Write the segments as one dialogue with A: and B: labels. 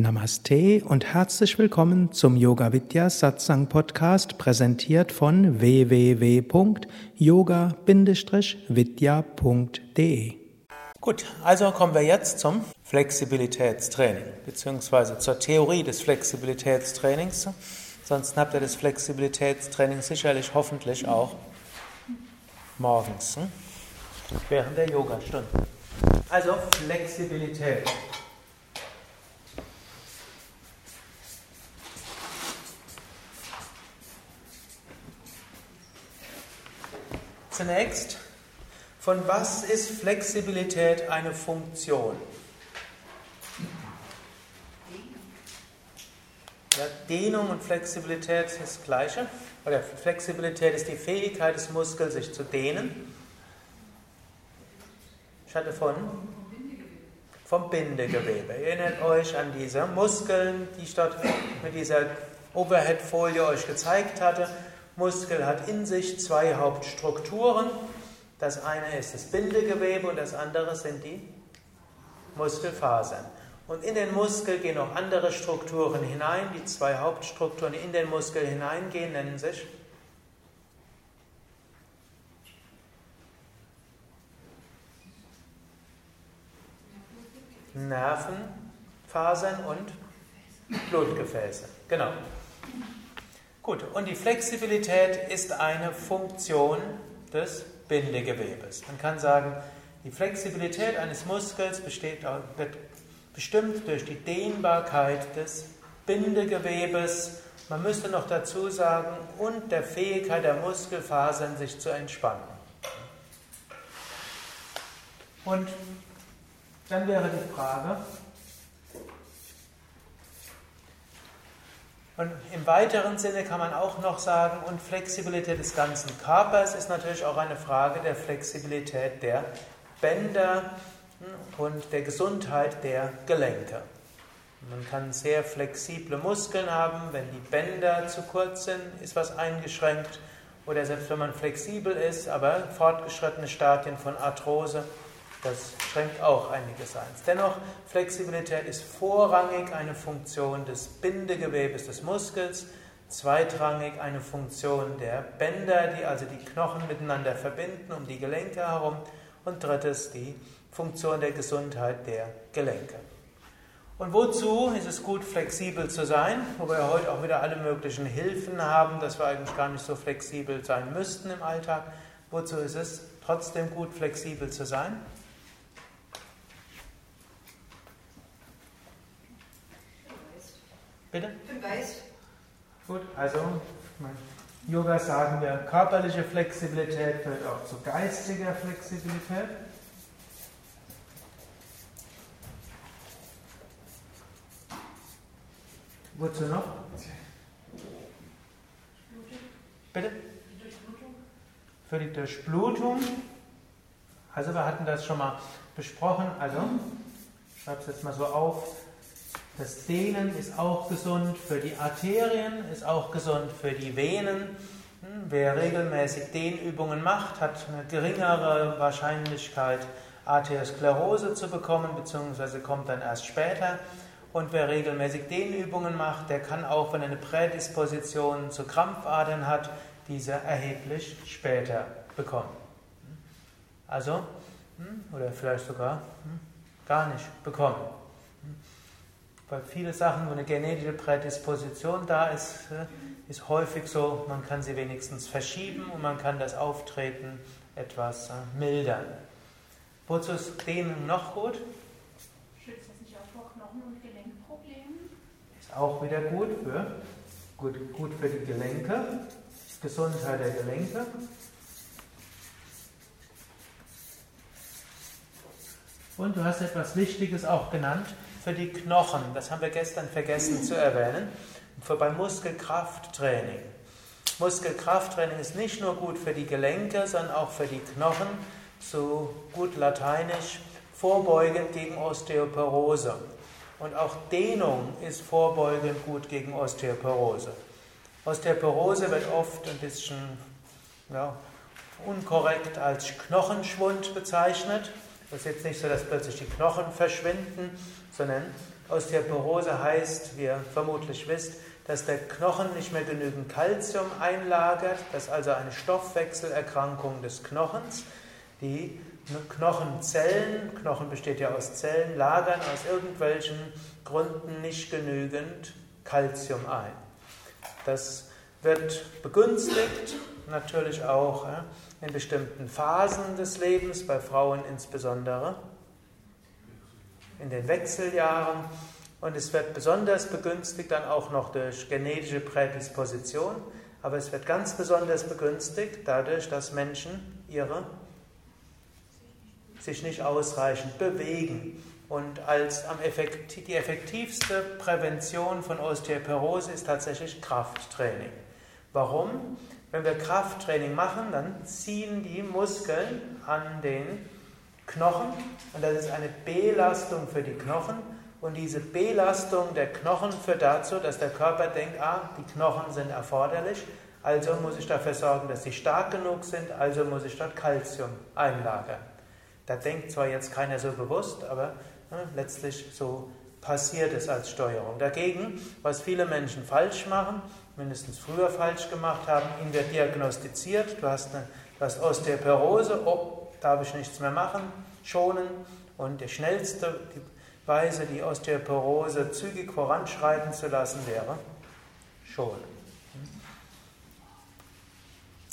A: Namaste und herzlich willkommen zum Yoga Vidya Satsang Podcast, präsentiert von www.yoga-vidya.de. Gut, also kommen wir jetzt zum Flexibilitätstraining, beziehungsweise zur Theorie des Flexibilitätstrainings. Sonst habt ihr das Flexibilitätstraining sicherlich hoffentlich auch morgens, hm? während der Yogastunde. Also Flexibilität. Zunächst, von was ist Flexibilität eine Funktion? Ja, Dehnung und Flexibilität ist das Gleiche. Oder Flexibilität ist die Fähigkeit des Muskels, sich zu dehnen. Ich hatte von vom Bindegewebe. Erinnert euch an diese Muskeln, die ich dort mit dieser Overhead-Folie euch gezeigt hatte. Muskel hat in sich zwei Hauptstrukturen. Das eine ist das Bindegewebe und das andere sind die Muskelfasern. Und in den Muskel gehen noch andere Strukturen hinein. Die zwei Hauptstrukturen, die in den Muskel hineingehen, nennen sich Nervenfasern und Blutgefäße. Genau. Gut, und die Flexibilität ist eine Funktion des Bindegewebes. Man kann sagen, die Flexibilität eines Muskels besteht, wird bestimmt durch die Dehnbarkeit des Bindegewebes. Man müsste noch dazu sagen, und der Fähigkeit der Muskelfasern, sich zu entspannen. Und dann wäre die Frage, Und im weiteren Sinne kann man auch noch sagen, und Flexibilität des ganzen Körpers ist natürlich auch eine Frage der Flexibilität der Bänder und der Gesundheit der Gelenke. Man kann sehr flexible Muskeln haben, wenn die Bänder zu kurz sind, ist was eingeschränkt. Oder selbst wenn man flexibel ist, aber fortgeschrittene Stadien von Arthrose das schränkt auch einiges ein. Dennoch, Flexibilität ist vorrangig eine Funktion des Bindegewebes des Muskels, zweitrangig eine Funktion der Bänder, die also die Knochen miteinander verbinden um die Gelenke herum und drittes die Funktion der Gesundheit der Gelenke. Und wozu ist es gut, flexibel zu sein, wo wir heute auch wieder alle möglichen Hilfen haben, dass wir eigentlich gar nicht so flexibel sein müssten im Alltag. Wozu ist es trotzdem gut, flexibel zu sein? Bitte? Den Geist. Gut, also Yoga sagen wir, körperliche Flexibilität führt auch zu geistiger Flexibilität. Wozu noch? Bitte? Für die Durchblutung. Also wir hatten das schon mal besprochen. Also, ich schreibe es jetzt mal so auf. Das Dehnen ist auch gesund für die Arterien, ist auch gesund für die Venen. Hm, wer regelmäßig Dehnübungen macht, hat eine geringere Wahrscheinlichkeit, Arteriosklerose zu bekommen, beziehungsweise kommt dann erst später. Und wer regelmäßig Dehnübungen macht, der kann auch, wenn er eine Prädisposition zu Krampfadern hat, diese erheblich später bekommen. Hm, also, hm, oder vielleicht sogar gar nicht bekommen weil viele Sachen, wo eine genetische Prädisposition da ist, äh, ist häufig so, man kann sie wenigstens verschieben und man kann das Auftreten etwas äh, mildern. Wozu ist Dehnen noch gut?
B: Schützt es nicht auch vor Knochen- und Gelenkproblemen?
A: Ist auch wieder gut für, gut, gut für die Gelenke, Gesundheit der Gelenke. Und du hast etwas Wichtiges auch genannt, für die Knochen. Das haben wir gestern vergessen zu erwähnen. Für beim Muskelkrafttraining. Muskelkrafttraining ist nicht nur gut für die Gelenke, sondern auch für die Knochen, so gut lateinisch, vorbeugend gegen Osteoporose. Und auch Dehnung ist vorbeugend gut gegen Osteoporose. Osteoporose wird oft ein bisschen ja, unkorrekt als Knochenschwund bezeichnet. Das ist jetzt nicht so, dass plötzlich die Knochen verschwinden, sondern Osteoporose heißt, wie ihr vermutlich wisst, dass der Knochen nicht mehr genügend Kalzium einlagert, dass also eine Stoffwechselerkrankung des Knochens, die Knochenzellen, Knochen besteht ja aus Zellen, lagern aus irgendwelchen Gründen nicht genügend Kalzium ein. Das wird begünstigt, natürlich auch in bestimmten Phasen des Lebens, bei Frauen insbesondere, in den Wechseljahren. Und es wird besonders begünstigt dann auch noch durch genetische Prädisposition, aber es wird ganz besonders begünstigt dadurch, dass Menschen ihre sich nicht ausreichend bewegen. Und als effektiv, die effektivste Prävention von Osteoporose ist tatsächlich Krafttraining. Warum? Wenn wir Krafttraining machen, dann ziehen die Muskeln an den Knochen und das ist eine Belastung für die Knochen. Und diese Belastung der Knochen führt dazu, dass der Körper denkt, ah, die Knochen sind erforderlich, also muss ich dafür sorgen, dass sie stark genug sind, also muss ich dort Kalzium einlagern. Da denkt zwar jetzt keiner so bewusst, aber ne, letztlich so passiert es als Steuerung. Dagegen, was viele Menschen falsch machen, mindestens früher falsch gemacht haben, ihnen wird diagnostiziert, du hast, eine, du hast Osteoporose, oh, darf ich nichts mehr machen, schonen. Und die schnellste Weise, die Osteoporose zügig voranschreiten zu lassen, wäre schonen.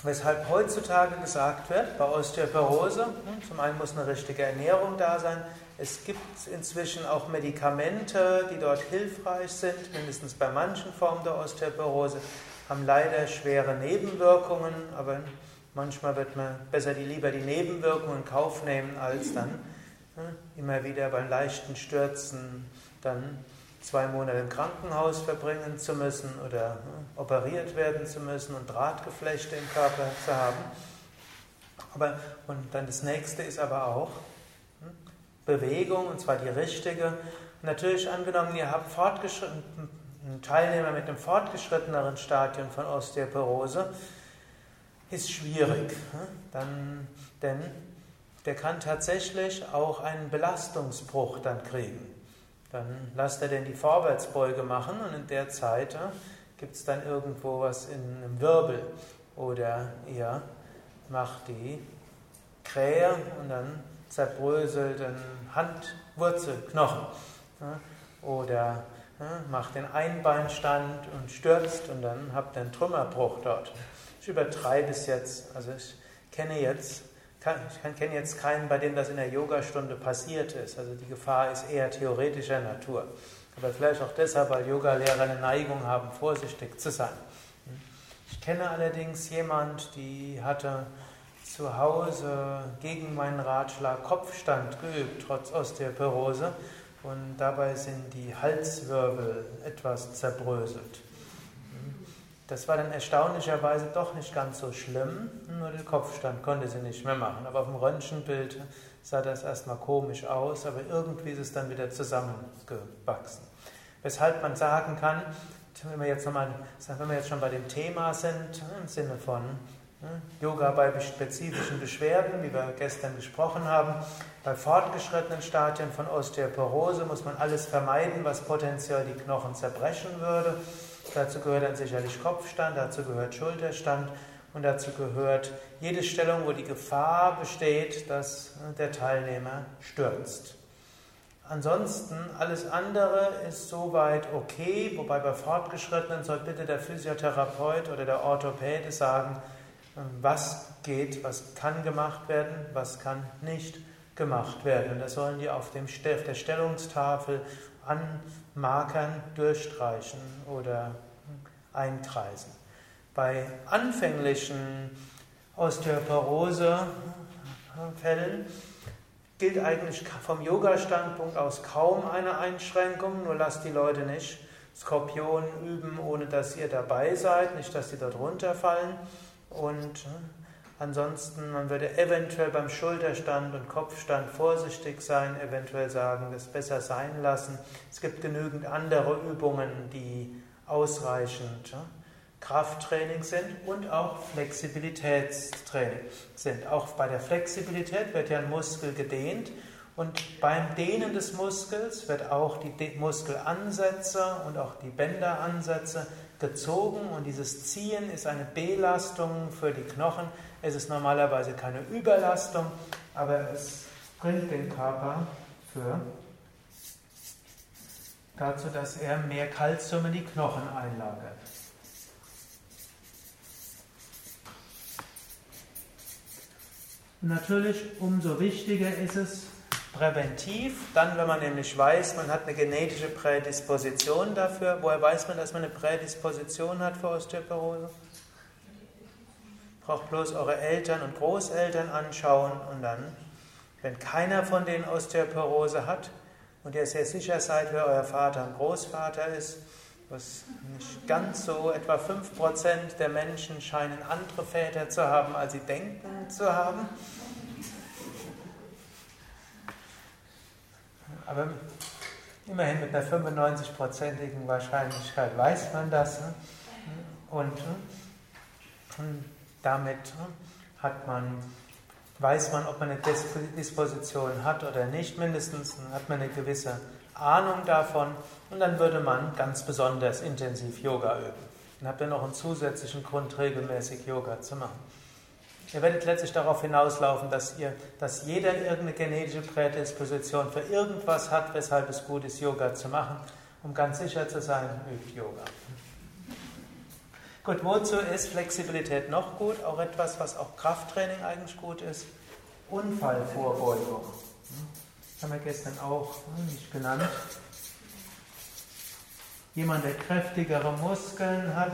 A: Weshalb heutzutage gesagt wird, bei Osteoporose, hm, zum einen muss eine richtige Ernährung da sein, es gibt inzwischen auch Medikamente, die dort hilfreich sind, mindestens bei manchen Formen der Osteoporose, haben leider schwere Nebenwirkungen, aber manchmal wird man besser die, lieber die Nebenwirkungen in Kauf nehmen, als dann hm, immer wieder beim leichten Stürzen dann zwei Monate im Krankenhaus verbringen zu müssen oder hm, operiert werden zu müssen und Drahtgeflechte im Körper zu haben. Aber, und dann das nächste ist aber auch, Bewegung, und zwar die richtige. Natürlich angenommen, ihr habt einen Teilnehmer mit einem fortgeschritteneren Stadium von Osteoporose, ist schwierig. Ne? Dann, denn der kann tatsächlich auch einen Belastungsbruch dann kriegen. Dann lasst er denn die Vorwärtsbeuge machen und in der Zeit ne, gibt es dann irgendwo was in einem Wirbel. Oder ihr macht die Krähe und dann zerbröselt ein Handwurzelknochen. Oder macht den Einbeinstand und stürzt und dann habt ihr einen Trümmerbruch dort. Ich übertreibe es jetzt. Also ich kenne jetzt, ich kenne jetzt keinen, bei dem das in der Yogastunde passiert ist. Also die Gefahr ist eher theoretischer Natur. Aber vielleicht auch deshalb, weil Yogalehrer eine Neigung haben, vorsichtig zu sein. Ich kenne allerdings jemand, die hatte zu Hause gegen meinen Ratschlag Kopfstand geübt, trotz Osteoporose. Und dabei sind die Halswirbel etwas zerbröselt. Das war dann erstaunlicherweise doch nicht ganz so schlimm, nur den Kopfstand konnte sie nicht mehr machen. Aber auf dem Röntgenbild sah das erstmal komisch aus, aber irgendwie ist es dann wieder zusammengewachsen. Weshalb man sagen kann, wenn wir jetzt, nochmal, wenn wir jetzt schon bei dem Thema sind, im Sinne von Yoga bei spezifischen Beschwerden, wie wir gestern gesprochen haben. Bei fortgeschrittenen Stadien von Osteoporose muss man alles vermeiden, was potenziell die Knochen zerbrechen würde. Dazu gehört dann sicherlich Kopfstand, dazu gehört Schulterstand und dazu gehört jede Stellung, wo die Gefahr besteht, dass der Teilnehmer stürzt. Ansonsten alles andere ist soweit okay, wobei bei Fortgeschrittenen soll bitte der Physiotherapeut oder der Orthopäde sagen, was geht, was kann gemacht werden, was kann nicht gemacht werden. Und das sollen die auf, dem, auf der Stellungstafel an Markern durchstreichen oder einkreisen. Bei anfänglichen Osteoporose-Fällen gilt eigentlich vom Yoga-Standpunkt aus kaum eine Einschränkung, nur lasst die Leute nicht Skorpion üben, ohne dass ihr dabei seid, nicht, dass sie dort runterfallen. Und äh, ansonsten, man würde eventuell beim Schulterstand und Kopfstand vorsichtig sein, eventuell sagen, das besser sein lassen. Es gibt genügend andere Übungen, die ausreichend Krafttraining sind und auch Flexibilitätstraining sind. Auch bei der Flexibilität wird ja ein Muskel gedehnt Und beim Dehnen des Muskels wird auch die Muskelansätze und auch die Bänderansätze gezogen und dieses Ziehen ist eine Belastung für die Knochen. Es ist normalerweise keine Überlastung, aber es bringt den Körper für dazu, dass er mehr Kalzium in die Knochen einlagert. natürlich, umso wichtiger ist es präventiv, dann, wenn man nämlich weiß, man hat eine genetische Prädisposition dafür. Woher weiß man, dass man eine Prädisposition hat für Osteoporose? Braucht bloß eure Eltern und Großeltern anschauen und dann, wenn keiner von denen Osteoporose hat und ihr sehr sicher seid, wer euer Vater und Großvater ist, was nicht ganz so, etwa 5% der Menschen scheinen andere Väter zu haben, als sie denken zu haben. Aber immerhin mit einer 95-prozentigen Wahrscheinlichkeit weiß man das. Ne? Und, und damit hat man, weiß man, ob man eine Disposition hat oder nicht. Mindestens hat man eine gewisse Ahnung davon. Und dann würde man ganz besonders intensiv Yoga üben. Dann habt ihr noch einen zusätzlichen Grund, regelmäßig Yoga zu machen. Ihr werdet letztlich darauf hinauslaufen, dass, ihr, dass jeder irgendeine genetische Prädisposition für irgendwas hat, weshalb es gut ist, Yoga zu machen. Um ganz sicher zu sein, übt Yoga. Gut, wozu ist Flexibilität noch gut? Auch etwas, was auch Krafttraining eigentlich gut ist. Unfallvorbeugung. Das haben wir gestern auch nicht genannt. Jemand, der kräftigere Muskeln hat,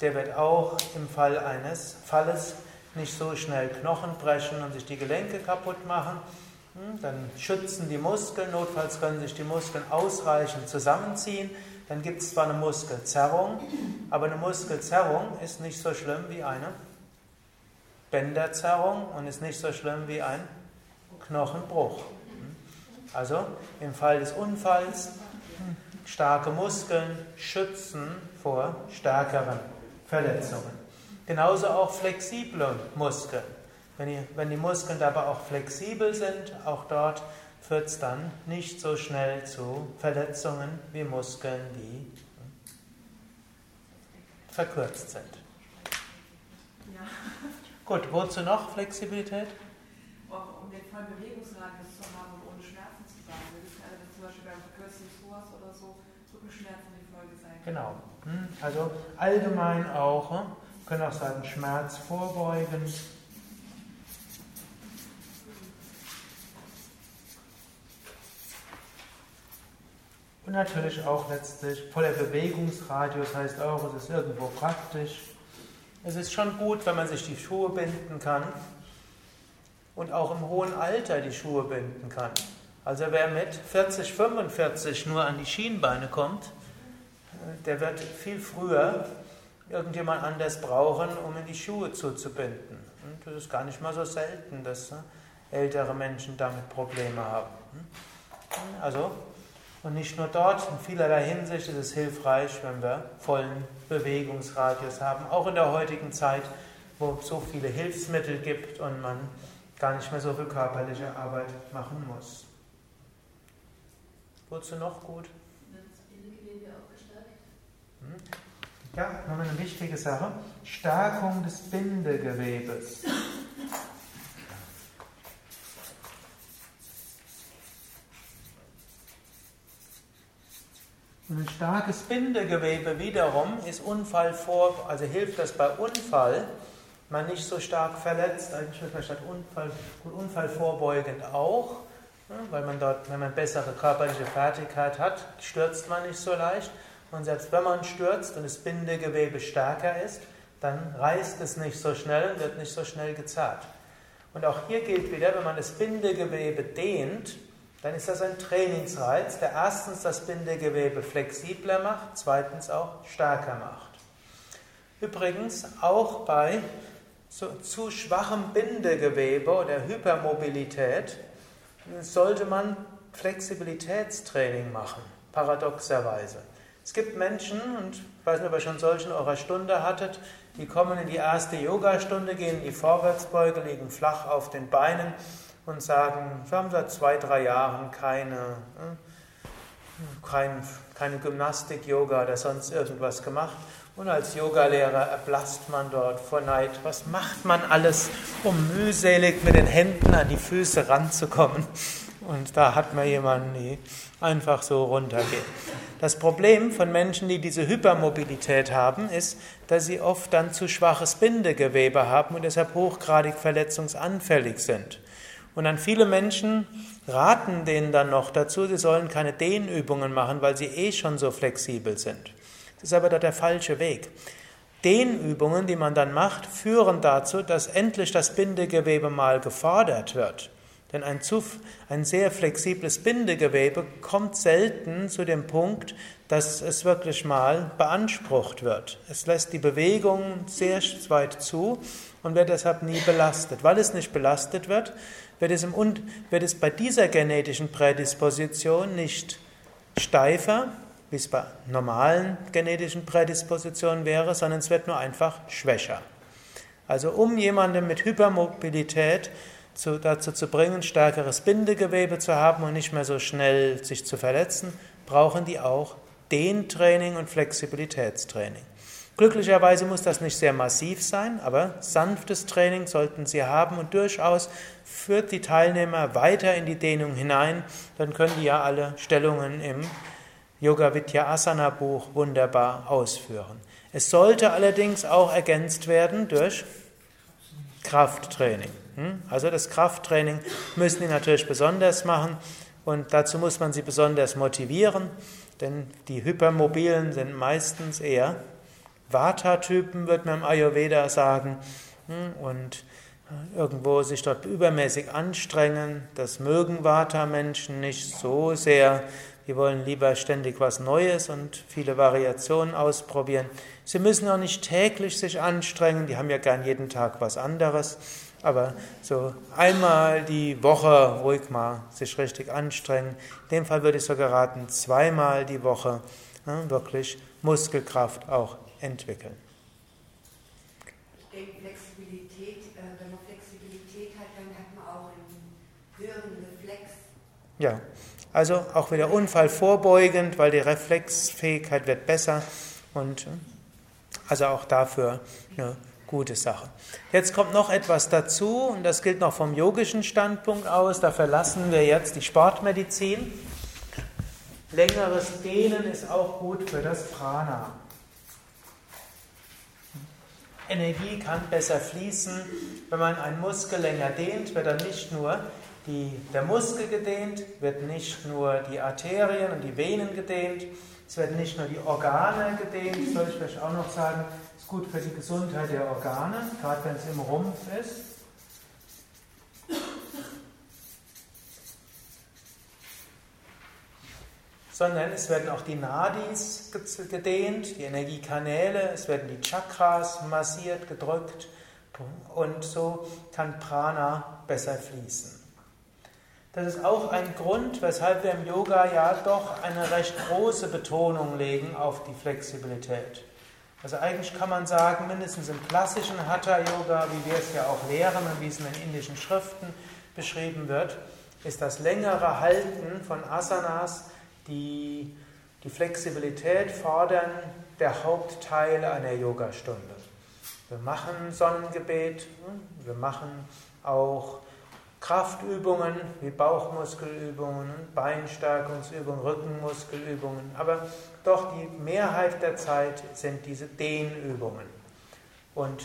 A: der wird auch im Fall eines Falles nicht so schnell Knochen brechen und sich die Gelenke kaputt machen. Hm, dann schützen die Muskeln, notfalls können sich die Muskeln ausreichend zusammenziehen. Dann gibt es zwar eine Muskelzerrung, aber eine Muskelzerrung ist nicht so schlimm wie eine Bänderzerrung und ist nicht so schlimm wie ein Knochenbruch. Hm, also im Fall des Unfalls starke Muskeln schützen vor stärkeren Verletzungen. Genauso auch flexible Muskeln. Wenn die, wenn die Muskeln dabei auch flexibel sind, auch dort führt es dann nicht so schnell zu Verletzungen wie Muskeln, die verkürzt sind. Ja. Gut, wozu noch Flexibilität?
B: Um den vollen Bewegungsradius zu haben und ohne Schmerzen zu sein. Kann also zum Beispiel beim verkürzten Psoas oder so Rückenschmerzen die Folge sein.
A: Genau. Hm, also allgemein auch hm, können auch sagen Schmerz vorbeugen. Und natürlich auch letztlich voller Bewegungsradius heißt auch, es ist irgendwo praktisch. Es ist schon gut, wenn man sich die Schuhe binden kann und auch im hohen Alter die Schuhe binden kann. Also wer mit 40, 45 nur an die Schienbeine kommt, der wird viel früher irgendjemand anders brauchen, um in die Schuhe zuzubinden. Und das ist gar nicht mal so selten, dass ne, ältere Menschen damit Probleme haben. Also, und nicht nur dort, in vielerlei Hinsicht ist es hilfreich, wenn wir vollen Bewegungsradius haben, auch in der heutigen Zeit, wo es so viele Hilfsmittel gibt und man gar nicht mehr so viel körperliche Arbeit machen muss. Wozu noch gut? Ja, nochmal eine wichtige Sache. Stärkung des Bindegewebes. Und ein starkes Bindegewebe wiederum ist Unfall vor, also hilft das bei Unfall, man nicht so stark verletzt, eigentlich man statt Unfall, Unfall vorbeugend auch, weil man dort, wenn man bessere körperliche Fertigkeit hat, stürzt man nicht so leicht. Und selbst wenn man stürzt und das Bindegewebe stärker ist, dann reißt es nicht so schnell und wird nicht so schnell gezerrt. Und auch hier gilt wieder, wenn man das Bindegewebe dehnt, dann ist das ein Trainingsreiz, der erstens das Bindegewebe flexibler macht, zweitens auch stärker macht. Übrigens auch bei so, zu schwachem Bindegewebe oder Hypermobilität sollte man Flexibilitätstraining machen, paradoxerweise. Es gibt Menschen, und ich weiß nicht, ob ihr schon solche in eurer Stunde hattet, die kommen in die erste Yogastunde, gehen in die Vorwärtsbeuge, liegen flach auf den Beinen und sagen, wir haben seit zwei, drei Jahren keine, äh, kein, keine Gymnastik, Yoga oder sonst irgendwas gemacht. Und als Yogalehrer erblasst man dort vor Neid. Was macht man alles, um mühselig mit den Händen an die Füße ranzukommen? Und da hat man jemanden, die einfach so runtergeht. Das Problem von Menschen, die diese Hypermobilität haben, ist, dass sie oft dann zu schwaches Bindegewebe haben und deshalb hochgradig verletzungsanfällig sind. Und dann viele Menschen raten denen dann noch dazu, sie sollen keine Dehnübungen machen, weil sie eh schon so flexibel sind. Das ist aber da der falsche Weg. Dehnübungen, die man dann macht, führen dazu, dass endlich das Bindegewebe mal gefordert wird. Denn ein, zu, ein sehr flexibles Bindegewebe kommt selten zu dem Punkt, dass es wirklich mal beansprucht wird. Es lässt die Bewegung sehr weit zu und wird deshalb nie belastet. Weil es nicht belastet wird, wird es, im, wird es bei dieser genetischen Prädisposition nicht steifer, wie es bei normalen genetischen Prädispositionen wäre, sondern es wird nur einfach schwächer. Also um jemanden mit Hypermobilität zu, dazu zu bringen, stärkeres Bindegewebe zu haben und nicht mehr so schnell sich zu verletzen, brauchen die auch Dehntraining und Flexibilitätstraining. Glücklicherweise muss das nicht sehr massiv sein, aber sanftes Training sollten sie haben und durchaus führt die Teilnehmer weiter in die Dehnung hinein, dann können die ja alle Stellungen im Yoga Vidya Asana Buch wunderbar ausführen. Es sollte allerdings auch ergänzt werden durch Krafttraining. Hm? Also das Krafttraining müssen die natürlich besonders machen und dazu muss man sie besonders motivieren, denn die Hypermobilen sind meistens eher Vata-Typen, wird man im Ayurveda sagen, hm? und äh, irgendwo sich dort übermäßig anstrengen. Das mögen Vata-Menschen nicht so sehr. Die wollen lieber ständig was Neues und viele Variationen ausprobieren. Sie müssen auch nicht täglich sich anstrengen, die haben ja gern jeden Tag was anderes. Aber so einmal die Woche ruhig mal sich richtig anstrengen. In dem Fall würde ich sogar raten, zweimal die Woche ne, wirklich Muskelkraft auch entwickeln.
C: Ich denke, Flexibilität, äh, wenn man Flexibilität hat, dann hat man auch einen höheren Reflex.
A: Ja, also auch wieder Unfall vorbeugend, weil die Reflexfähigkeit wird besser und äh, also auch dafür eine gute Sache. Jetzt kommt noch etwas dazu und das gilt noch vom yogischen Standpunkt aus. Da verlassen wir jetzt die Sportmedizin. Längeres Dehnen ist auch gut für das Prana. Energie kann besser fließen. Wenn man einen Muskel länger dehnt, wird dann nicht nur die, der Muskel gedehnt, wird nicht nur die Arterien und die Venen gedehnt, es werden nicht nur die Organe gedehnt, soll ich vielleicht auch noch sagen, ist gut für die Gesundheit der Organe, gerade wenn es im Rumpf ist. Sondern es werden auch die Nadis gedehnt, die Energiekanäle, es werden die Chakras massiert, gedrückt und so kann Prana besser fließen. Das ist auch ein Grund, weshalb wir im Yoga ja doch eine recht große Betonung legen auf die Flexibilität. Also eigentlich kann man sagen, mindestens im klassischen Hatha-Yoga, wie wir es ja auch lehren und wie es in den indischen Schriften beschrieben wird, ist das längere Halten von Asanas, die die Flexibilität fordern, der Hauptteil einer Yogastunde. Wir machen Sonnengebet, wir machen auch Kraftübungen wie Bauchmuskelübungen, Beinstärkungsübungen, Rückenmuskelübungen, aber doch die Mehrheit der Zeit sind diese Dehnübungen. Und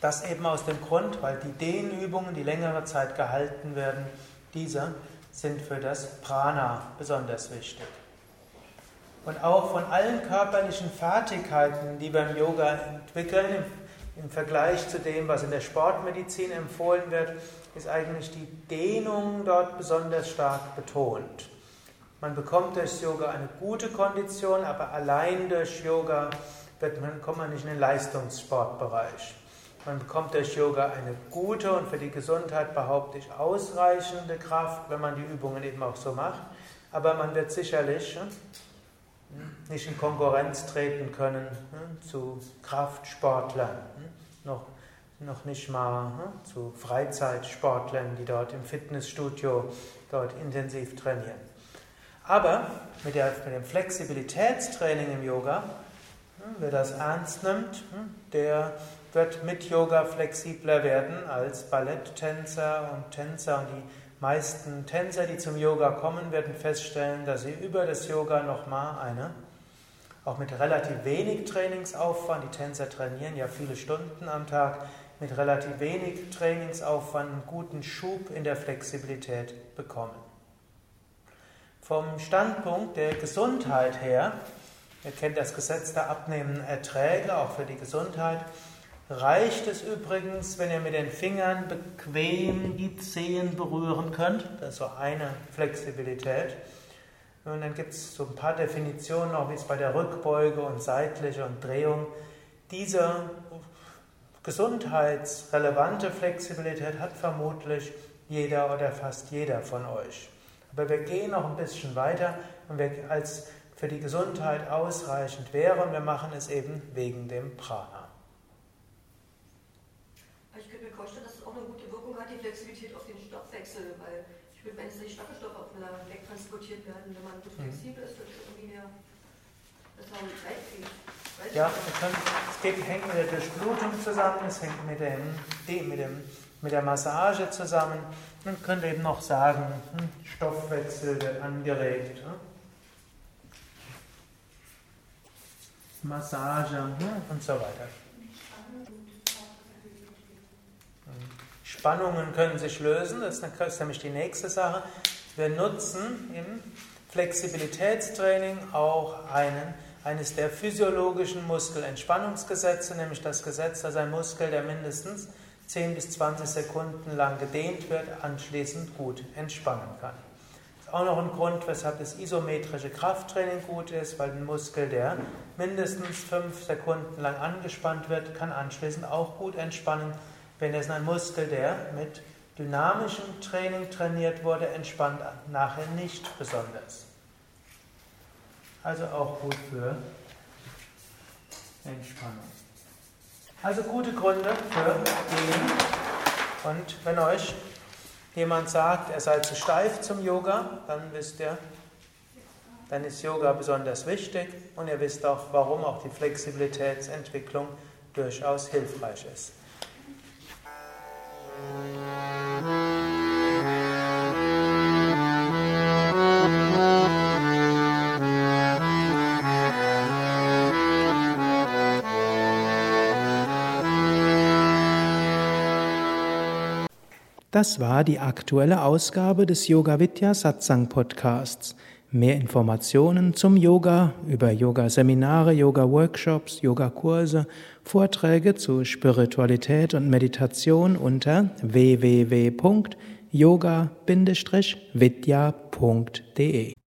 A: das eben aus dem Grund, weil die Dehnübungen, die längere Zeit gehalten werden, diese sind für das Prana besonders wichtig. Und auch von allen körperlichen Fertigkeiten, die beim Yoga entwickeln, im Vergleich zu dem, was in der Sportmedizin empfohlen wird, ist eigentlich die Dehnung dort besonders stark betont. Man bekommt durch Yoga eine gute Kondition, aber allein durch Yoga man, kommt man nicht in den Leistungssportbereich. Man bekommt durch Yoga eine gute und für die Gesundheit behaupte ich ausreichende Kraft, wenn man die Übungen eben auch so macht. Aber man wird sicherlich hm, nicht in Konkurrenz treten können hm, zu Kraftsportlern. Hm, noch noch nicht mal hm, zu Freizeitsportlern, die dort im Fitnessstudio dort intensiv trainieren. Aber mit, der, mit dem Flexibilitätstraining im Yoga, hm, wer das ernst nimmt, hm, der wird mit Yoga flexibler werden als Balletttänzer und Tänzer. Und die meisten Tänzer, die zum Yoga kommen, werden feststellen, dass sie über das Yoga nochmal eine, auch mit relativ wenig Trainingsaufwand, die Tänzer trainieren ja viele Stunden am Tag, mit relativ wenig Trainingsaufwand einen guten Schub in der Flexibilität bekommen. Vom Standpunkt der Gesundheit her, ihr kennt das Gesetz der abnehmenden Erträge, auch für die Gesundheit, reicht es übrigens, wenn ihr mit den Fingern bequem die Zehen berühren könnt. Das ist so eine Flexibilität. Und dann gibt es so ein paar Definitionen, auch wie es bei der Rückbeuge und seitliche und Drehung. Diese gesundheitsrelevante Flexibilität hat vermutlich jeder oder fast jeder von euch. Aber wir gehen noch ein bisschen weiter und wir, als für die Gesundheit ausreichend wäre und wir machen es eben wegen dem Prana.
D: Ich könnte mir vorstellen, dass es auch eine gute Wirkung hat, die Flexibilität auf den Stoffwechsel, weil ich würde, wenn es die Stoffe wegtransportiert werden, wenn man so mhm. flexibel ist, wird es irgendwie mehr,
A: Ja, es geht, hängt mit der Durchblutung zusammen, es hängt mit, dem, mit, dem, mit der Massage zusammen. Man könnte eben noch sagen, hm, Stoffwechsel wird angeregt. Massage hm, und so weiter. Spannungen können sich lösen, das ist nämlich die nächste Sache. Wir nutzen im Flexibilitätstraining auch einen eines der physiologischen Muskelentspannungsgesetze, nämlich das Gesetz, dass ein Muskel, der mindestens 10 bis 20 Sekunden lang gedehnt wird, anschließend gut entspannen kann. Das ist auch noch ein Grund, weshalb das isometrische Krafttraining gut ist, weil ein Muskel, der mindestens 5 Sekunden lang angespannt wird, kann anschließend auch gut entspannen. Wenn es ein Muskel, der mit dynamischem Training trainiert wurde, entspannt nachher nicht besonders. Also auch gut für Entspannung. Also gute Gründe für Gehen. Und wenn euch jemand sagt, er sei zu steif zum Yoga, dann wisst ihr, dann ist Yoga besonders wichtig und ihr wisst auch, warum auch die Flexibilitätsentwicklung durchaus hilfreich ist. Das war die aktuelle Ausgabe des Yoga Vidya Satsang Podcasts. Mehr Informationen zum Yoga über Yoga-Seminare, Yoga-Workshops, Yogakurse, Vorträge zu Spiritualität und Meditation unter www.yoga-vidya.de